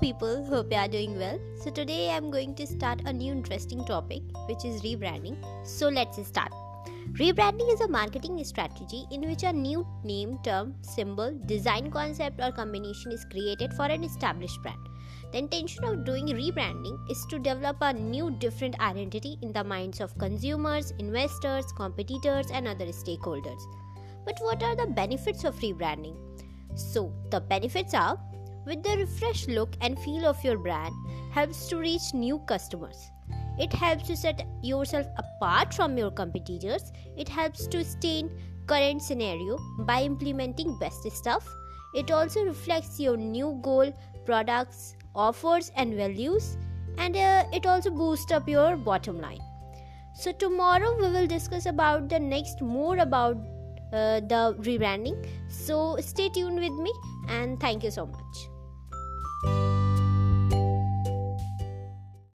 people, hope you are doing well. So, today I'm going to start a new interesting topic which is rebranding. So, let's start. Rebranding is a marketing strategy in which a new name, term, symbol, design concept, or combination is created for an established brand. The intention of doing rebranding is to develop a new, different identity in the minds of consumers, investors, competitors, and other stakeholders. But what are the benefits of rebranding? So, the benefits are with the refreshed look and feel of your brand helps to reach new customers. It helps to set yourself apart from your competitors. It helps to stay in current scenario by implementing best stuff. It also reflects your new goal, products, offers and values and uh, it also boosts up your bottom line. So tomorrow we will discuss about the next more about uh, the rebranding. So stay tuned with me and thank you so much. Bye.